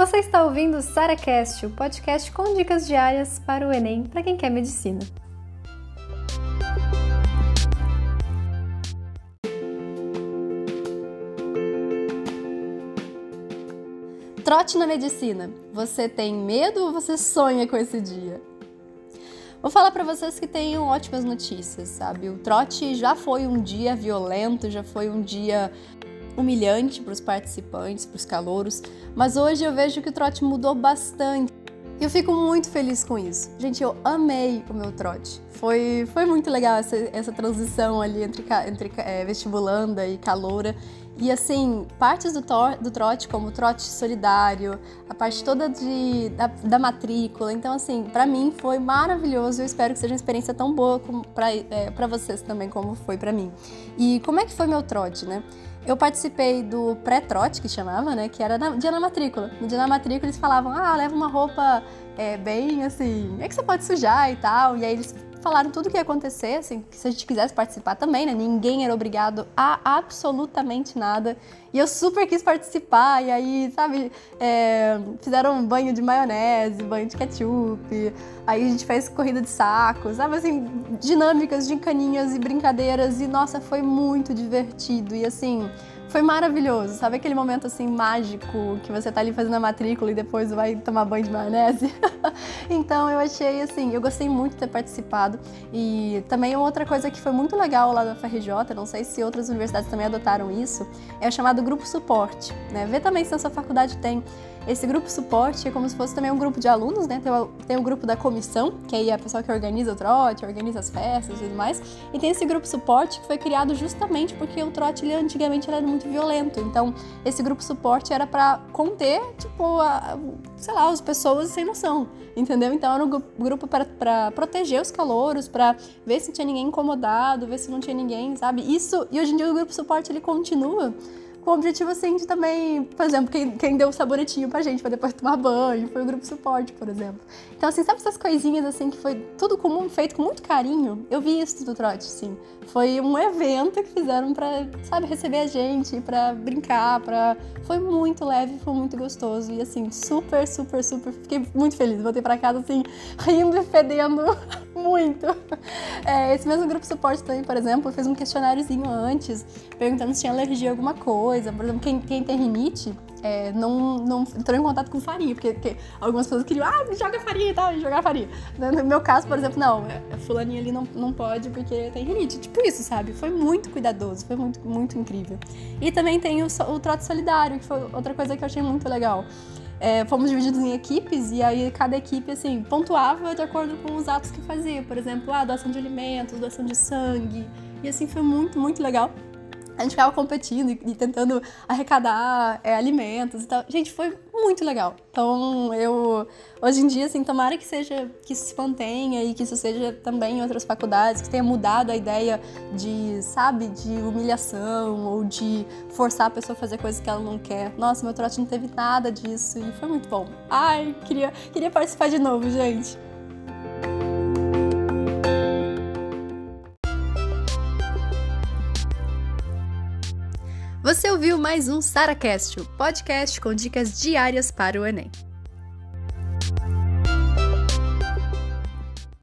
Você está ouvindo o SaraCast, o podcast com dicas diárias para o Enem para quem quer medicina. Trote na medicina. Você tem medo ou você sonha com esse dia? Vou falar para vocês que tenham ótimas notícias, sabe? O trote já foi um dia violento, já foi um dia humilhante para os participantes, para os calouros, mas hoje eu vejo que o trote mudou bastante. E eu fico muito feliz com isso. Gente, eu amei o meu trote. Foi, foi muito legal essa, essa transição ali entre, entre é, vestibulanda e caloura. E assim, partes do, do trote, como o trote solidário, a parte toda de, da, da matrícula. Então, assim, para mim foi maravilhoso. Eu espero que seja uma experiência tão boa para é, vocês também, como foi para mim. E como é que foi meu trote, né? Eu participei do pré-trote, que chamava, né? Que era na, dia na matrícula. No dia na matrícula eles falavam, ah, leva uma roupa é, bem assim, é que você pode sujar e tal. E aí eles falaram tudo o que ia acontecer, assim, que se a gente quisesse participar também, né? Ninguém era obrigado a absolutamente nada. E eu super quis participar, e aí, sabe, é, fizeram um banho de maionese, banho de ketchup, aí a gente fez corrida de saco, sabe, assim, dinâmicas, gincaninhas e brincadeiras, e nossa, foi muito divertido, e assim, foi maravilhoso, sabe aquele momento assim mágico que você tá ali fazendo a matrícula e depois vai tomar banho de maionese? então eu achei assim, eu gostei muito de ter participado e também outra coisa que foi muito legal lá da FRJ, não sei se outras universidades também adotaram isso, é o chamado grupo suporte, né? Vê também se a sua faculdade tem esse grupo suporte é como se fosse também um grupo de alunos, né? Tem o, tem o grupo da comissão, que aí é a pessoa que organiza o trote, organiza as festas e tudo mais. E tem esse grupo suporte que foi criado justamente porque o trote ele, antigamente era muito violento. Então, esse grupo suporte era para conter, tipo, a, sei lá, as pessoas sem noção, entendeu? Então, era um grupo para proteger os calouros, para ver se tinha ninguém incomodado, ver se não tinha ninguém, sabe? Isso, e hoje em dia o grupo suporte ele continua com o objetivo, assim, de também, por exemplo, quem, quem deu o sabonetinho pra gente pra depois tomar banho, foi o grupo suporte, por exemplo. Então, assim, sabe essas coisinhas, assim, que foi tudo comum, feito com muito carinho? Eu vi isso do trote, sim. Foi um evento que fizeram pra, sabe, receber a gente, pra brincar, pra... Foi muito leve, foi muito gostoso e, assim, super, super, super... Fiquei muito feliz, voltei pra casa, assim, rindo e fedendo muito. É, esse mesmo grupo suporte também, por exemplo, fez um questionáriozinho antes, perguntando se tinha alergia a alguma coisa. Por exemplo, quem, quem tem rinite é, não, não entrou em contato com farinha, porque, porque, algumas pessoas queriam, ah, me joga farinha e tal, me jogar farinha. No meu caso, por exemplo, não, é, fulaninha ali não, não pode porque tem rinite. Tipo isso, sabe? Foi muito cuidadoso, foi muito, muito incrível. E também tem o, o solidário, que foi outra coisa que eu achei muito legal é, fomos divididos em equipes e aí cada equipe, assim, pontuava de acordo com os atos que fazia. Por exemplo, a ah, doação de alimentos, doação de sangue. E assim, foi muito, muito legal a gente ficava competindo e, tentando arrecadar é, alimentos e tal. Gente, foi muito legal. Então, eu hoje em dia, assim, tomara que seja que isso se mantenha e que isso seja também em outras faculdades, que tenha mudado a ideia de, sabe, de humilhação ou de forçar a pessoa a fazer coisas que ela não quer. Nossa, meu trote não teve nada disso e foi muito bom. Ai, queria, queria participar de novo, gente. Você ouviu mais um SaraCast, o podcast com dicas diárias para o Enem.